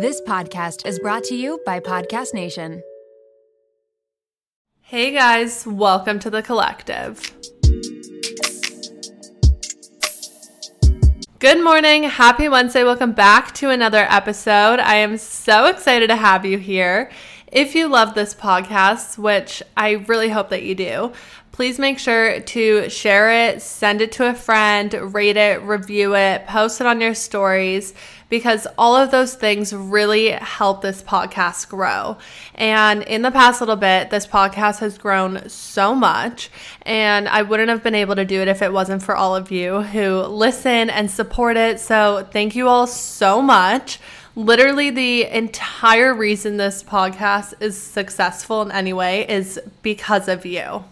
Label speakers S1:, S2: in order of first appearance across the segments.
S1: This podcast is brought to you by Podcast Nation.
S2: Hey guys, welcome to the collective. Good morning. Happy Wednesday. Welcome back to another episode. I am so excited to have you here. If you love this podcast, which I really hope that you do, please make sure to share it, send it to a friend, rate it, review it, post it on your stories because all of those things really help this podcast grow. And in the past little bit, this podcast has grown so much, and I wouldn't have been able to do it if it wasn't for all of you who listen and support it. So, thank you all so much. Literally, the entire reason this podcast is successful in any way is because of you.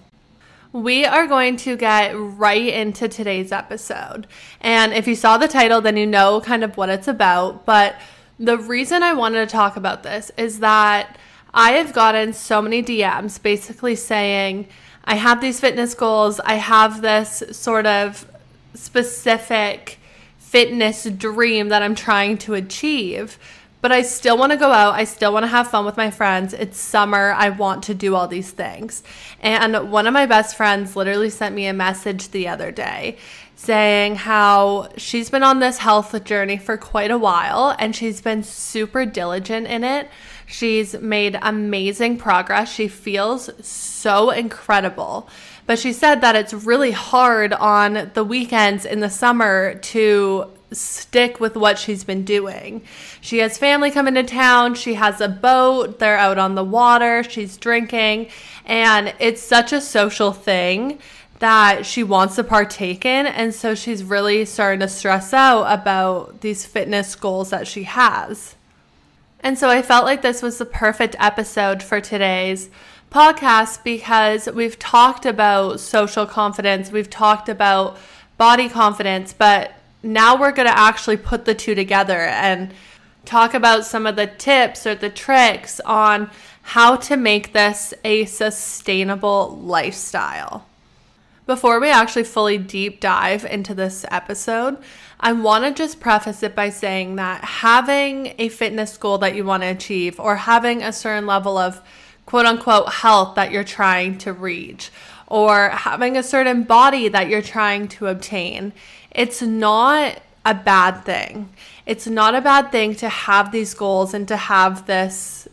S2: We are going to get right into today's episode. And if you saw the title, then you know kind of what it's about. But the reason I wanted to talk about this is that I have gotten so many DMs basically saying, I have these fitness goals, I have this sort of specific fitness dream that I'm trying to achieve but I still want to go out. I still want to have fun with my friends. It's summer. I want to do all these things. And one of my best friends literally sent me a message the other day saying how she's been on this health journey for quite a while and she's been super diligent in it. She's made amazing progress. She feels so incredible. But she said that it's really hard on the weekends in the summer to stick with what she's been doing. She has family coming to town, she has a boat, they're out on the water, she's drinking, and it's such a social thing that she wants to partake in. And so she's really starting to stress out about these fitness goals that she has. And so I felt like this was the perfect episode for today's podcast because we've talked about social confidence, we've talked about body confidence, but now we're going to actually put the two together and talk about some of the tips or the tricks on how to make this a sustainable lifestyle. Before we actually fully deep dive into this episode, I want to just preface it by saying that having a fitness goal that you want to achieve or having a certain level of quote unquote health that you're trying to reach or having a certain body that you're trying to obtain it's not a bad thing. It's not a bad thing to have these goals and to have this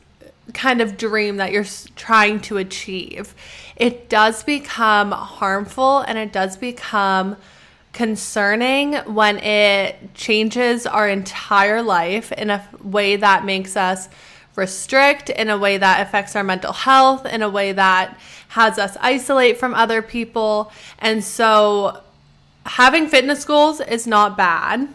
S2: kind of dream that you're trying to achieve. It does become harmful and it does become concerning when it changes our entire life in a way that makes us restrict, in a way that affects our mental health, in a way that has us isolate from other people. And so having fitness goals is not bad.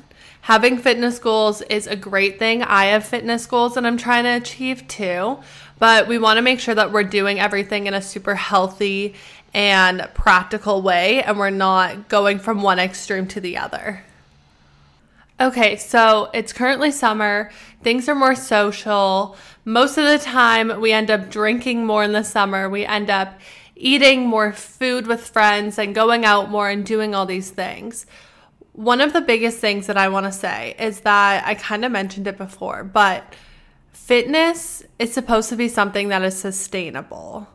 S2: Having fitness goals is a great thing. I have fitness goals that I'm trying to achieve too, but we want to make sure that we're doing everything in a super healthy and practical way and we're not going from one extreme to the other. Okay, so it's currently summer. Things are more social. Most of the time, we end up drinking more in the summer. We end up eating more food with friends and going out more and doing all these things. One of the biggest things that I want to say is that I kind of mentioned it before, but fitness is supposed to be something that is sustainable.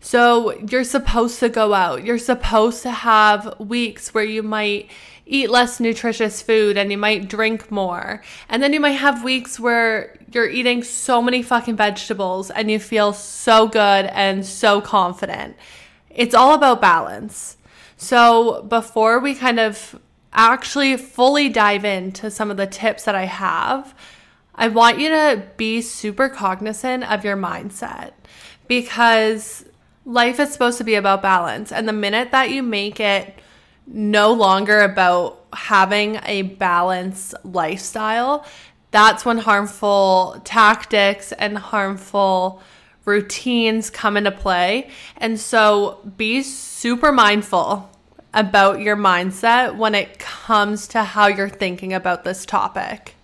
S2: So you're supposed to go out. You're supposed to have weeks where you might eat less nutritious food and you might drink more. And then you might have weeks where you're eating so many fucking vegetables and you feel so good and so confident. It's all about balance. So before we kind of actually fully dive into some of the tips that I have, I want you to be super cognizant of your mindset because life is supposed to be about balance. And the minute that you make it no longer about having a balanced lifestyle, that's when harmful tactics and harmful routines come into play. And so be super mindful about your mindset when it comes to how you're thinking about this topic.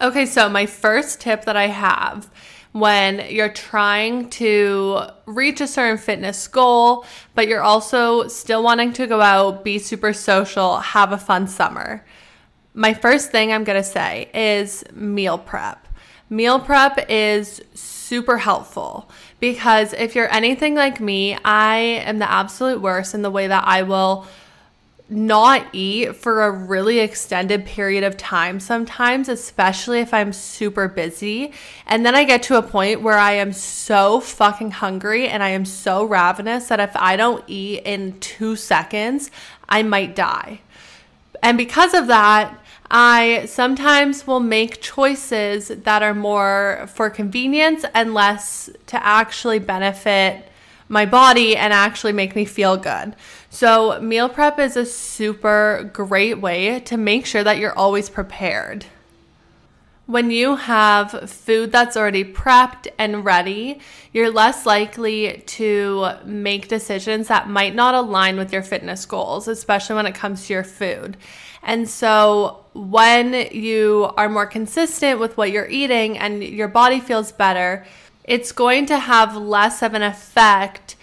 S2: Okay, so my first tip that I have when you're trying to reach a certain fitness goal, but you're also still wanting to go out, be super social, have a fun summer. My first thing I'm to say is meal prep. Meal prep is super helpful because if you're anything like me, I am the absolute worst in the way that I will not eat for a really extended period of time sometimes, especially if I'm super busy. And then I get to a point where I am so fucking hungry and I am so ravenous that if I don't eat in two seconds, I might die. And because of that, I sometimes will make choices that are more for convenience and less to actually benefit my body and actually make me feel good. So, meal prep is a super great way to make sure that you're always prepared. When you have food that's already prepped and ready, you're less likely to make decisions that might not align with your fitness goals, especially when it comes to your food. And so, when you are more consistent with what you're eating and your body feels better, it's going to have less of an effect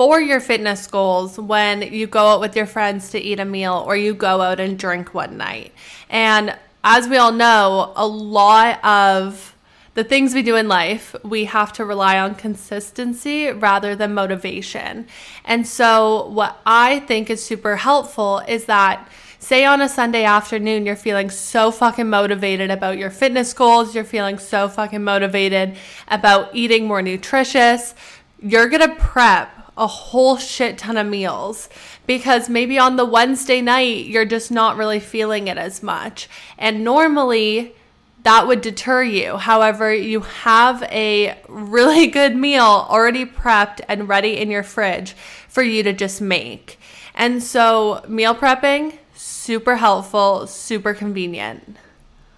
S2: for your fitness goals when you go out with your friends to eat a meal or you go out and drink one night. And as we all know, a lot of the things we do in life, we have to rely on consistency rather than motivation. And so, what I think is super helpful is that say on a Sunday afternoon, you're feeling so fucking motivated about your fitness goals, you're feeling so fucking motivated about eating more nutritious, you're gonna prep a whole shit ton of meals because maybe on the Wednesday night, you're just not really feeling it as much. And normally, that would deter you. However, you have a really good meal already prepped and ready in your fridge for you to just make. And so, meal prepping, super helpful, super convenient.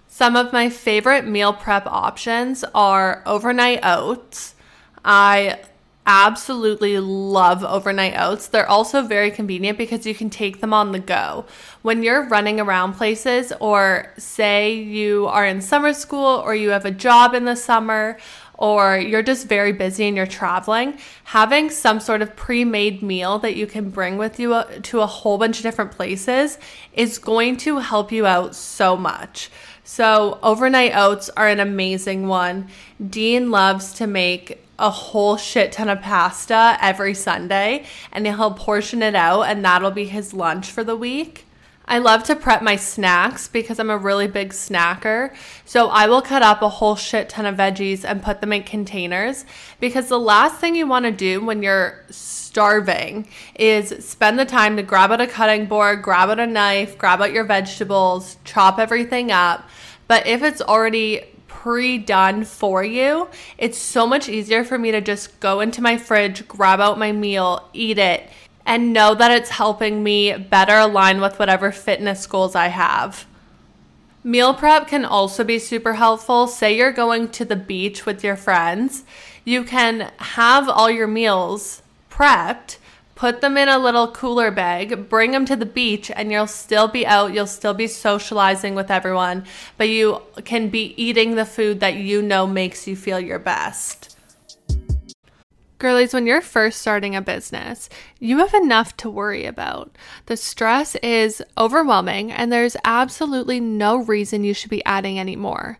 S2: Some of my favorite meal prep options are overnight oats. I absolutely love overnight oats. They're also very convenient because you can take them on the go. When you're running around places, or say you are in summer school or you have a job in the summer, or you're just very busy and you're traveling, having some sort of pre made meal that you can bring with you uh, to a whole bunch of different places is going to help you out so much. So, overnight oats are an amazing one. Dean loves to make a whole shit ton of pasta every Sunday and he'll portion it out and that'll be his lunch for the week. I love to prep my snacks because I'm a really big snacker. So I will cut up a whole shit ton of veggies and put them in containers because the last thing you want to do when you're starving is spend the time to grab out a cutting board, grab out a knife, grab out your vegetables, chop everything up. But if it's already pre done for you, it's so much easier for me to just go into my fridge, grab out my meal, eat it and know that it's helping me better align with whatever fitness goals I have. Meal prep can also be super helpful. Say you're going to the beach with your friends, you can have all your meals prepped, put them in a little cooler bag, bring them to the beach, and you'll still be out. You'll still be socializing with everyone, but you can be eating the food that you know makes you feel your best. Girlies, when you're first starting a business, you have enough to worry about. The stress is overwhelming, and there's absolutely no reason you should be adding any more.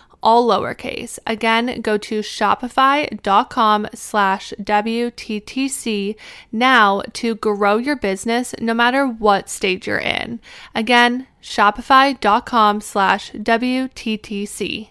S2: all lowercase. Again, go to shopify.com slash WTTC now to grow your business no matter what stage you're in. Again, shopify.com slash WTTC.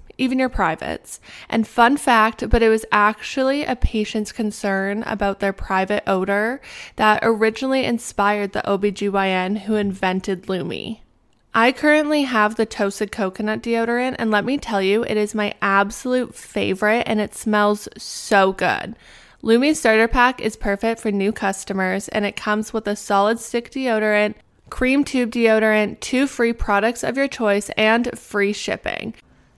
S2: even your privates. And fun fact, but it was actually a patient's concern about their private odor that originally inspired the OBGYN who invented Lume. I currently have the toasted coconut deodorant, and let me tell you, it is my absolute favorite and it smells so good. Lume Starter Pack is perfect for new customers, and it comes with a solid stick deodorant, cream tube deodorant, two free products of your choice, and free shipping.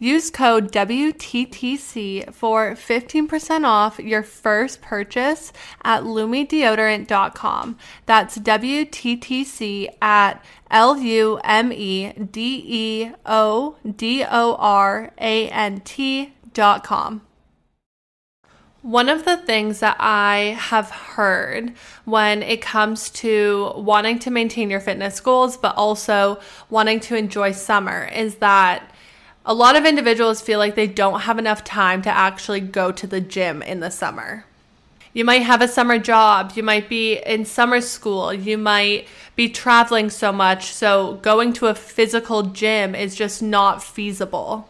S2: Use code WTTC for 15% off your first purchase at lumedeodorant.com. That's WTTC at L U M E D E O D O R A N T dot com. One of the things that I have heard when it comes to wanting to maintain your fitness goals, but also wanting to enjoy summer, is that a lot of individuals feel like they don't have enough time to actually go to the gym in the summer. You might have a summer job, you might be in summer school, you might be traveling so much, so going to a physical gym is just not feasible.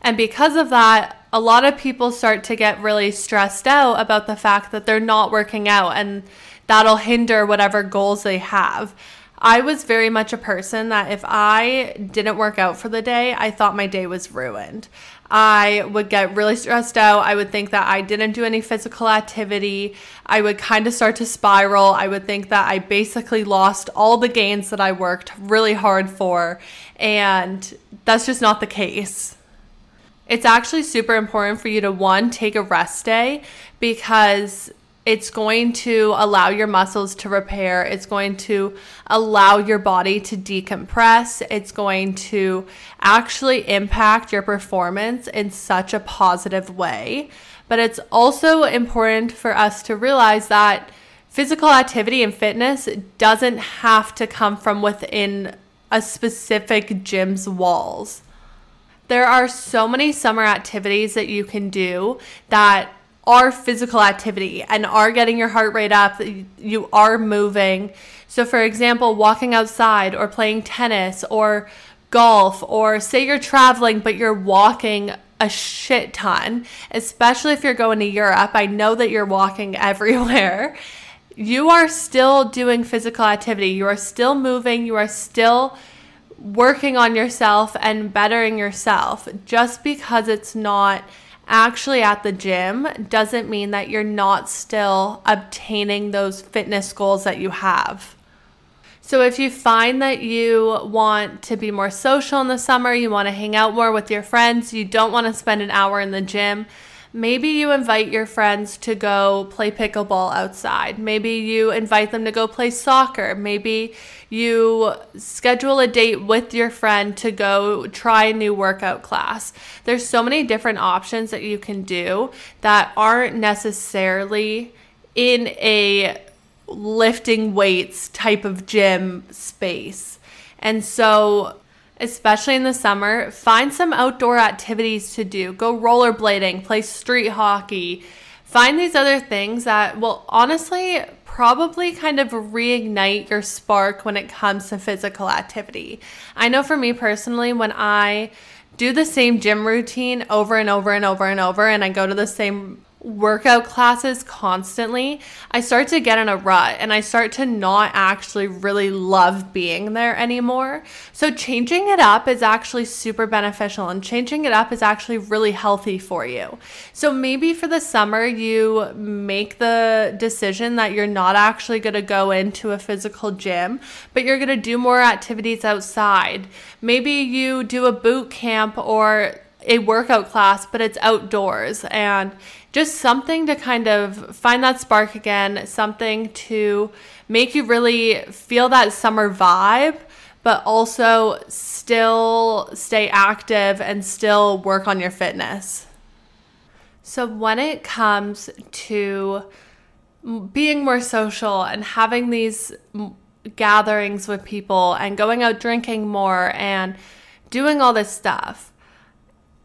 S2: And because of that, a lot of people start to get really stressed out about the fact that they're not working out and that'll hinder whatever goals they have. I was very much a person that if I didn't work out for the day, I thought my day was ruined. I would get really stressed out. I would think that I didn't do any physical activity. I would kind of start to spiral. I would think that I basically lost all the gains that I worked really hard for. And that's just not the case. It's actually super important for you to one, take a rest day because it's going to allow your muscles to repair. It's going to allow your body to decompress. It's going to actually impact your performance in such a positive way. But it's also important for us to realize that physical activity and fitness doesn't have to come from within a specific gym's walls. There are so many summer activities that you can do that are physical activity and are getting your heart rate up, you are moving. So, for example, walking outside or playing tennis or golf, or say you're traveling but you're walking a shit ton, especially if you're going to Europe. I know that you're walking everywhere. You are still doing physical activity, you are still moving, you are still working on yourself and bettering yourself just because it's not actually at the gym doesn't mean that you're not still obtaining those fitness goals that you have. So, if you find that you want to be more social in the summer, you want to hang out more with your friends, you don't want to spend an hour in the gym, Maybe you invite your friends to go play pickleball outside. Maybe you invite them to go play soccer. Maybe you schedule a date with your friend to go try a new workout class. There's so many different options that you can do that aren't necessarily in a lifting weights type of gym space. And so especially in the summer, find some outdoor activities to do. Go rollerblading, play street hockey. Find these other things that will honestly probably kind of reignite your spark when it comes to physical activity. I know for me personally, when I do the same gym routine over and over and over and over, and I go to the same workout classes constantly, I start to get in a rut and I start to not actually really love being there anymore. So, changing it up is actually super beneficial and changing it up is actually really healthy for you. So, maybe for the summer, you make the decision that you're not actually going to go into a physical gym, but you're going to do more activities outside. Maybe you do a boot camp or a workout class, but it's outdoors and just something to kind of find that spark again, something to make you really feel that summer vibe, but also still stay active and still work on your fitness. So, when it comes to being more social and having these gatherings with people and going out drinking more and doing all this stuff,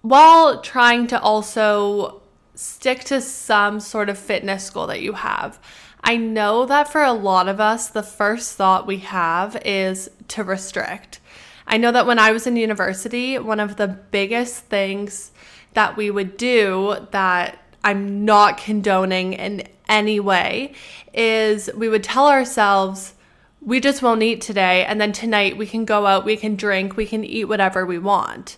S2: while trying to also stick to some sort of fitness goal that you have. I know that for a lot of us, the first thought we have is to restrict. I know that when I was in university, one of the biggest things that we would do that I'm not condoning in any way is we would tell ourselves, we just won't eat today. And then tonight we can go out, we can drink, we can eat whatever we want.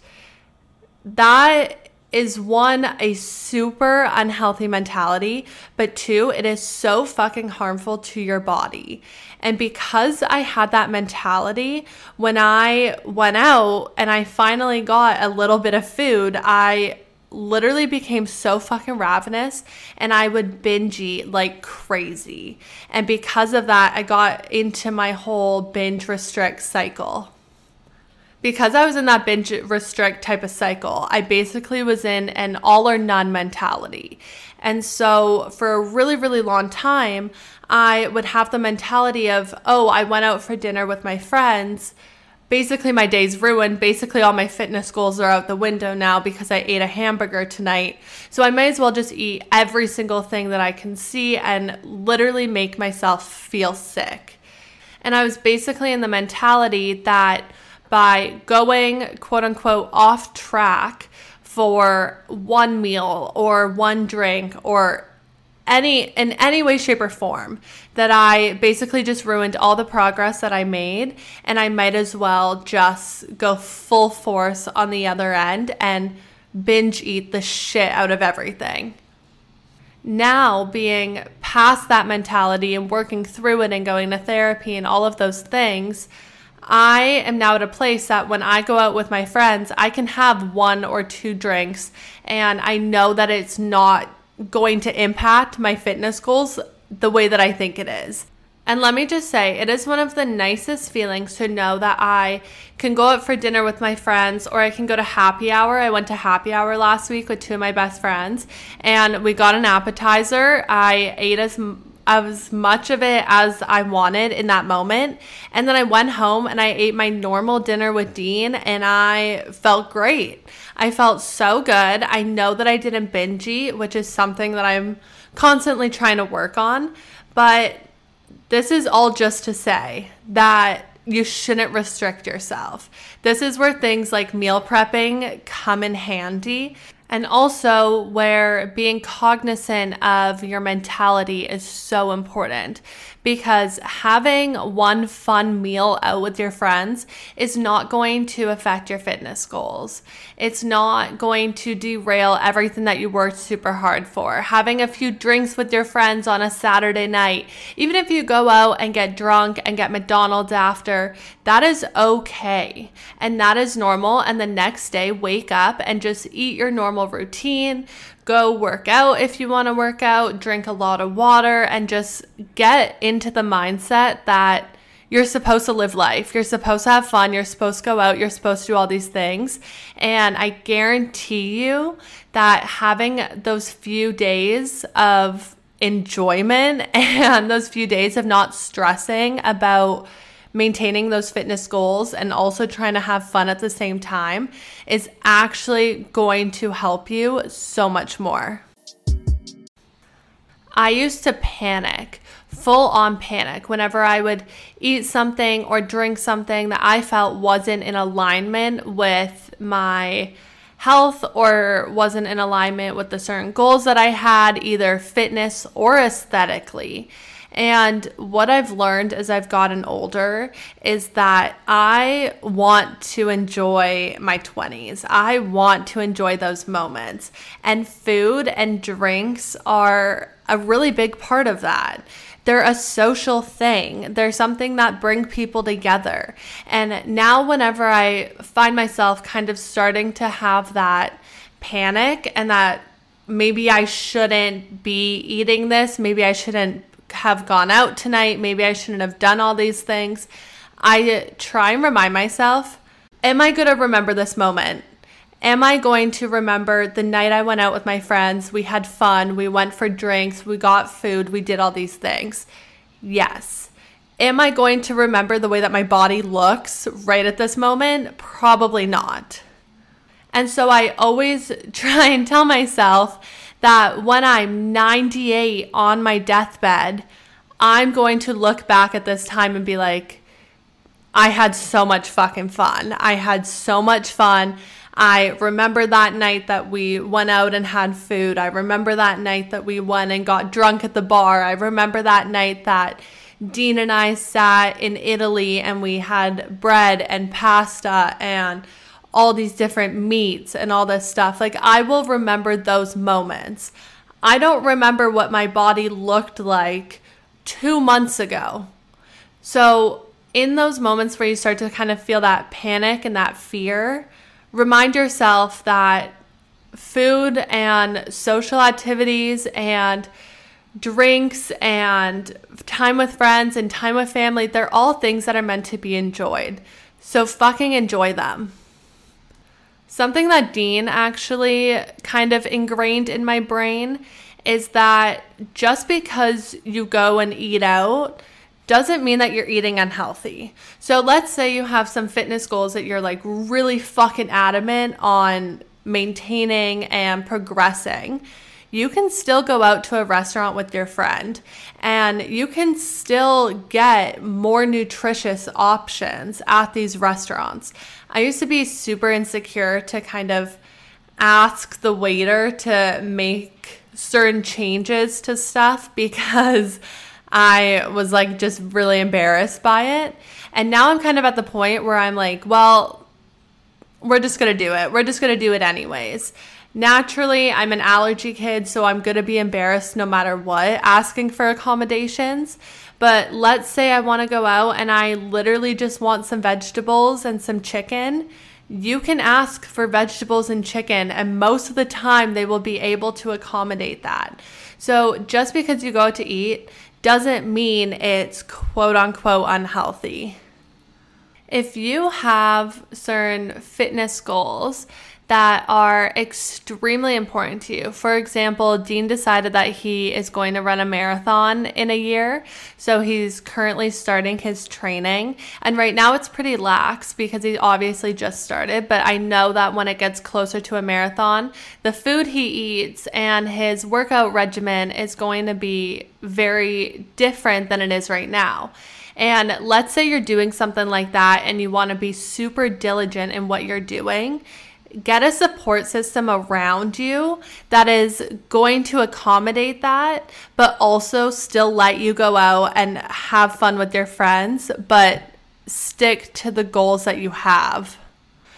S2: That is one, a super unhealthy mentality, but two, it is so fucking harmful to your body. And because I had that mentality, when I went out and I finally got a little bit of food, I literally became so fucking ravenous and I would binge eat like crazy. And because of that, I got into my whole binge restrict cycle because I was in that binge restrict type of cycle, I basically was in an all or none mentality. And so for a really, really long time, I would have the mentality of, oh, I went out for dinner with my friends. Basically, my day's ruined. Basically, all my fitness goals are out the window now because I ate a hamburger tonight. So I may as well just eat every single thing that I can see and literally make myself feel sick. And I was basically in the mentality that by going quote unquote off track for one meal or one drink or any in any way shape or form that I basically just ruined all the progress that I made and I might as well just go full force on the other end and binge eat the shit out of everything. Now, being past that mentality and working through it and going to therapy and all of those things, I am now at a place that when I go out with my friends, I can have one or two drinks and I know that it's not going to impact my fitness goals the way that I think it is. And let me just say, it is one of the nicest feelings to know that I can go out for dinner with my friends or I can go to happy hour. I went to happy hour last week with two of my best friends and we got an appetizer. I ate as as much of it as I wanted in that moment. And then I went home and I ate my normal dinner with Dean and I felt great. I felt so good. I know that I didn't binge eat, which is something that I'm constantly trying to work on. But this is all just to say that you shouldn't restrict yourself. This is where things like meal prepping come in handy and also where being cognizant of your mentality is so important because having one fun meal out with your friends is not going to affect your fitness goals. It's not going to derail everything that you worked super hard for. Having a few drinks with your friends on a Saturday night, even if you go out and get drunk and get McDonald's after, that is okay. And that is normal. And the next day, wake up and just eat your normal routine go work out if you want to work out, drink a lot of water, and just get into the mindset that you're supposed to live life. You're supposed to have fun. You're supposed to go out. You're supposed to do all these things. And I guarantee you that having those few days of enjoyment and those few days of not stressing about maintaining those fitness goals and also trying to have fun at the same time is actually going to help you so much more. I used to panic, full on panic, whenever I would eat something or drink something that I felt wasn't in alignment with my health or wasn't in alignment with the certain goals that I had, either fitness or aesthetically. And what I've learned as I've gotten older is that I want to enjoy my 20s. I want to enjoy those moments. And food and drinks are a really big part of that. They're a social thing. They're something that bring people together. And now whenever I find myself kind of starting to have that panic and that maybe I shouldn't be eating this. Maybe I shouldn't have gone out tonight. Maybe I shouldn't have done all these things. I try and remind myself Am I going to remember this moment? Am I going to remember the night I went out with my friends? We had fun. We went for drinks. We got food. We did all these things. Yes. Am I going to remember the way that my body looks right at this moment? Probably not. And so I always try and tell myself that when I'm 98 on my deathbed, I'm going to look back at this time and be like, I had so much fucking fun. I had so much fun. I remember that night that we went out and had food. I remember that night that we went and got drunk at the bar. I remember that night that Dean and I sat in Italy and we had bread and pasta and all these different meats and all this stuff. Like, I will remember those moments. I don't remember what my body looked like two months ago. So, in those moments where you start to kind of feel that panic and that fear, remind yourself that food and social activities and drinks and time with friends and time with family, they're all things that are meant to be enjoyed. So fucking enjoy them. Something that Dean actually kind of ingrained in my brain is that just because you go and eat out doesn't mean that you're eating unhealthy. So let's say you have some fitness goals that you're like really fucking adamant on maintaining and progressing. You can still go out to a restaurant with your friend and you can still get more nutritious options at these restaurants. I used to be super insecure to kind of ask the waiter to make certain changes to stuff because I was like just really embarrassed by it. And now I'm kind of at the point where I'm like, well, we're just going to do it. We're just going to do it anyways. Naturally, I'm an allergy kid, so I'm going to be embarrassed no matter what asking for accommodations. But let's say I want to go out and I literally just want some vegetables and some chicken. You can ask for vegetables and chicken, and most of the time they will be able to accommodate that. So just because you go out to eat doesn't mean it's quote unquote unhealthy. If you have certain fitness goals that are extremely important to you. For example, Dean decided that he is going to run a marathon in a year. So he's currently starting his training. And right now it's pretty lax because he obviously just started. But I know that when it gets closer to a marathon, the food he eats and his workout regimen is going to be very different than it is right now. And let's say you're doing something like that and you want to be super diligent in what you're doing get a support system around you that is going to accommodate that, but also still let you go out and have fun with your friends, but stick to the goals that you have.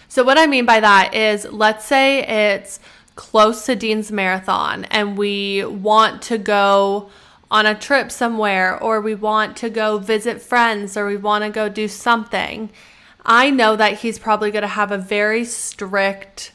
S2: So, what I mean by that is, let's say it's close to Dean's Marathon and we want to go on a trip somewhere, or we want to go visit friends, or we want to go do something I know that he's probably going to have a very strict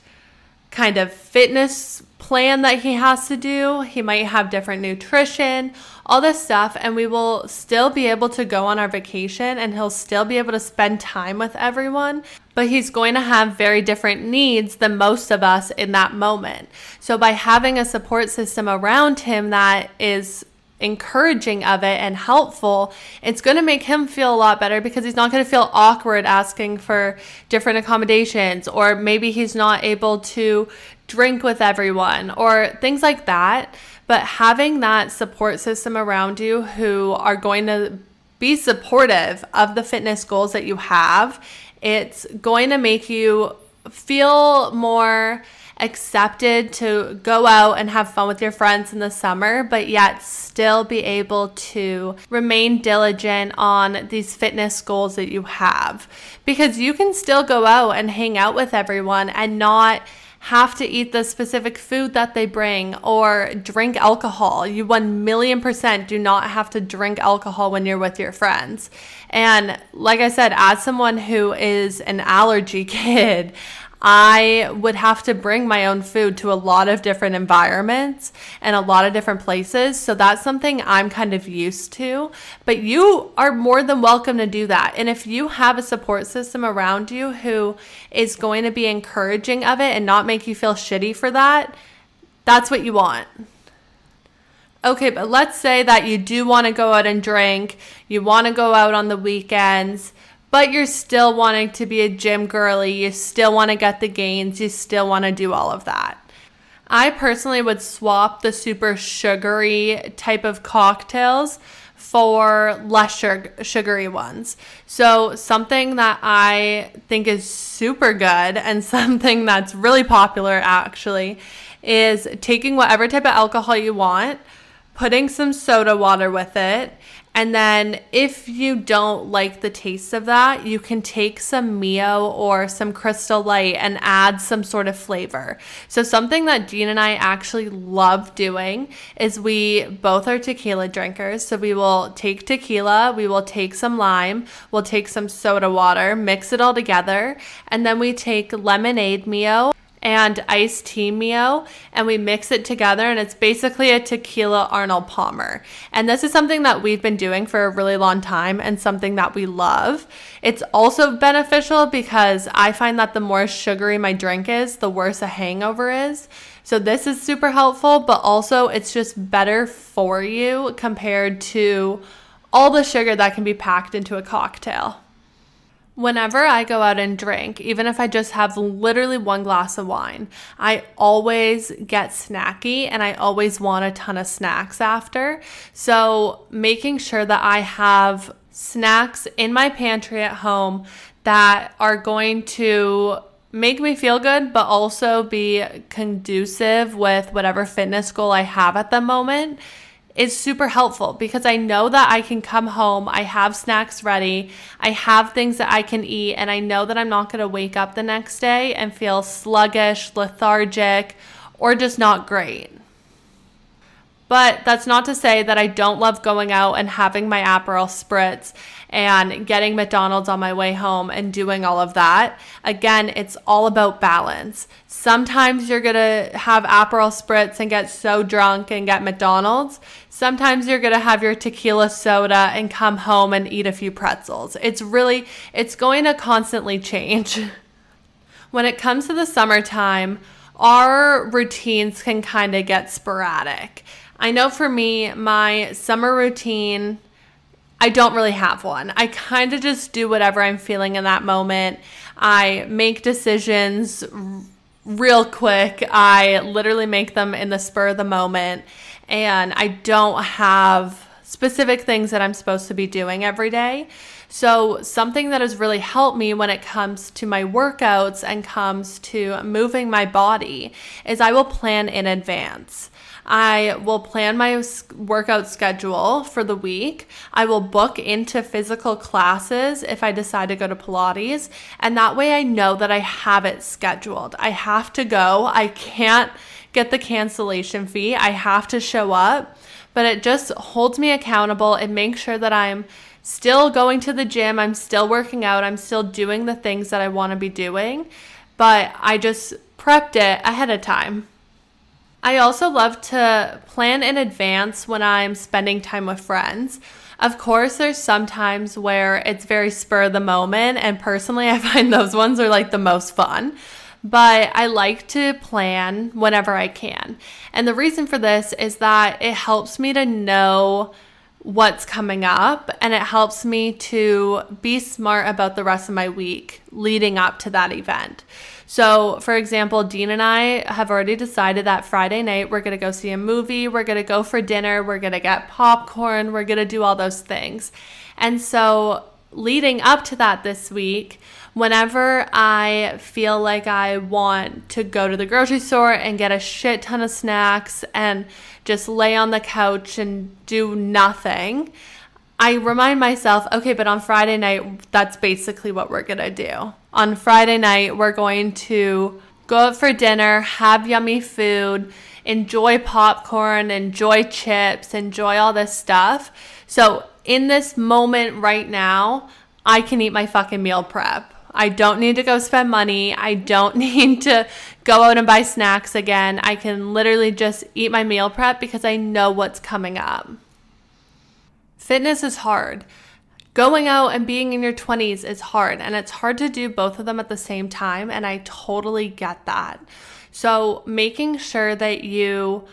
S2: kind of fitness plan that he has to do. He might have different nutrition, all this stuff, and we will still be able to go on our vacation and he'll still be able to spend time with everyone. But he's going to have very different needs than most of us in that moment. So, by having a support system around him that is encouraging of it and helpful, it's going to make him feel a lot better because he's not going to feel awkward asking for different accommodations, or maybe he's not able to drink with everyone, or things like that. But having that support system around you who are going to be supportive of the fitness goals that you have, it's going to make you feel more accepted to go out and have fun with your friends in the summer, but yet still be able to remain diligent on these fitness goals that you have. Because you can still go out and hang out with everyone and not have to eat the specific food that they bring or drink alcohol. You 1 million percent do not have to drink alcohol when you're with your friends. And like I said, as someone who is an allergy kid, I would have to bring my own food to a lot of different environments and a lot of different places. So that's something I'm kind of used to. But you are more than welcome to do that. And if you have a support system around you who is going to be encouraging of it and not make you feel shitty for that, that's what you want. Okay, but let's say that you do want to go out and drink, you want to go out on the weekends, but you're still wanting to be a gym girly, you still want to get the gains, you still want to do all of that. I personally would swap the super sugary type of cocktails for less sugary ones. So, something that I think is super good and something that's really popular actually is taking whatever type of alcohol you want putting some soda water with it. And then, if you don't like the taste of that, you can take some Mio or some Crystal Light and add some sort of flavor. So, something that Dean and I actually love doing is we both are tequila drinkers. So, we will take tequila, we will take some lime, we'll take some soda water, mix it all together, and then we take lemonade Mio and iced tea Mio, and we mix it together, and it's basically a tequila Arnold Palmer. And this is something that we've been doing for a really long time and something that we love. It's also beneficial because I find that the more sugary my drink is, the worse a hangover is. So this is super helpful, but also it's just better for you compared to all the sugar that can be packed into a cocktail. Whenever I go out and drink, even if I just have literally one glass of wine, I always get snacky and I always want a ton of snacks after. So, making sure that I have snacks in my pantry at home that are going to make me feel good, but also be conducive with whatever fitness goal I have at the moment is super helpful because I know that I can come home, I have snacks ready, I have things that I can eat, and I know that I'm not going to wake up the next day and feel sluggish, lethargic, or just not great. But that's not to say that I don't love going out and having my Aperol spritz and getting McDonald's on my way home and doing all of that. Again, it's all about balance. Sometimes you're going to have Aperol spritz and get so drunk and get McDonald's. Sometimes you're going to have your tequila soda and come home and eat a few pretzels. It's really it's going to constantly change. when it comes to the summertime, our routines can kind of get sporadic. I know for me, my summer routine, I don't really have one. I kind of just do whatever I'm feeling in that moment. I make decisions real quick. I literally make them in the spur of the moment. And I don't have specific things that I'm supposed to be doing every day. So, something that has really helped me when it comes to my workouts and comes to moving my body is I will plan in advance. I will plan my workout schedule for the week. I will book into physical classes if I decide to go to Pilates. And that way I know that I have it scheduled. I have to go. I can't get the cancellation fee. I have to show up. But it just holds me accountable. It makes sure that I'm still going to the gym. I'm still working out. I'm still doing the things that I want to be doing. But I just prepped it ahead of time. I also love to plan in advance when I'm spending time with friends. Of course, there's some times where it's very spur of the moment, and personally, I find those ones are like the most fun. But I like to plan whenever I can. And the reason for this is that it helps me to know what's coming up and it helps me to be smart about the rest of my week leading up to that event. So, for example, Dean and I have already decided that Friday night we're going to go see a movie, we're going to go for dinner, we're going to get popcorn, we're going to do all those things. And so, leading up to that this week, whenever I feel like I want to go to the grocery store and get a shit ton of snacks and just lay on the couch and do nothing, I remind myself, okay, but on Friday night, that's basically what we're going to do. On Friday night, we're going to go out for dinner, have yummy food, enjoy popcorn, enjoy chips, enjoy all this stuff. So, in this moment right now, I can eat my fucking meal prep. I don't need to go spend money. I don't need to go out and buy snacks again. I can literally just eat my meal prep because I know what's coming up. Fitness is hard. Going out and being in your 20s is hard, and it's hard to do both of them at the same time. And I totally get that. So, making sure that you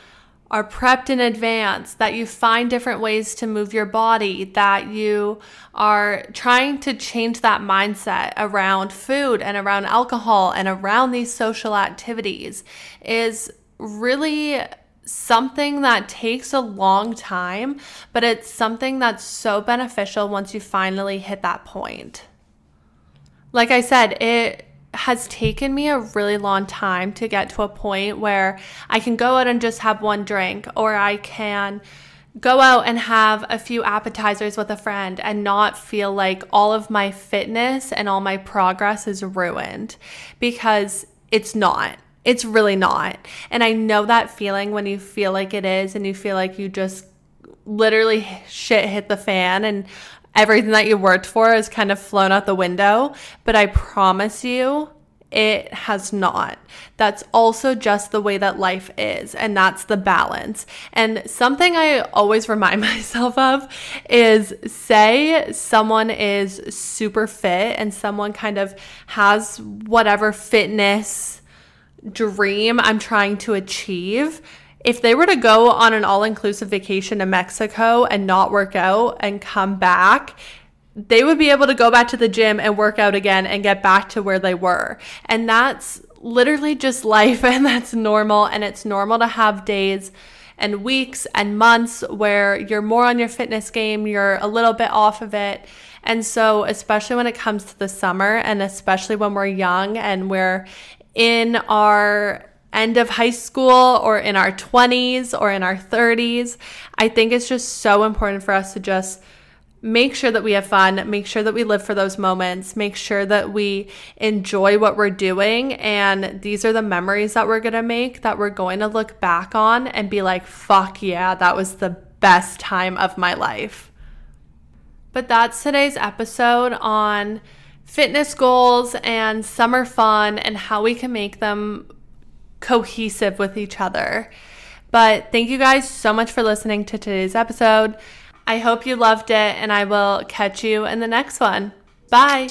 S2: are prepped in advance, that you find different ways to move your body, that you are trying to change that mindset around food and around alcohol and around these social activities is really something that takes a long time, but it's something that's so beneficial once you finally hit that point. Like I said, it has taken me a really long time to get to a point where I can go out and just have one drink, or I can go out and have a few appetizers with a friend and not feel like all of my fitness and all my progress is ruined because it's not. It's really not. And I know that feeling when you feel like it is and you feel like you just literally shit hit the fan and everything that you worked for is kind of flown out the window. But I promise you, it has not. That's also just the way that life is, and that's the balance. And something I always remind myself of is say someone is super fit and someone kind of has whatever fitness dream I'm trying to achieve if they were to go on an all inclusive vacation to Mexico and not work out and come back, they would be able to go back to the gym and work out again and get back to where they were. And that's literally just life and that's normal. And it's normal to have days and weeks and months where you're more on your fitness game, you're a little bit off of it. And so, especially when it comes to the summer, and especially when we're young and we're in our end of high school or in our 20s or in our 30s. I think it's just so important for us to just make sure that we have fun, make sure that we live for those moments, make sure that we enjoy what we're doing. And these are the memories that we're going to make that we're going to look back on and be like, fuck yeah, that was the best time of my life. But that's today's episode on fitness goals and summer fun and how we can make them cohesive with each other. But thank you guys so much for listening to today's episode. I hope you loved it, and I will catch you in the next one. Bye.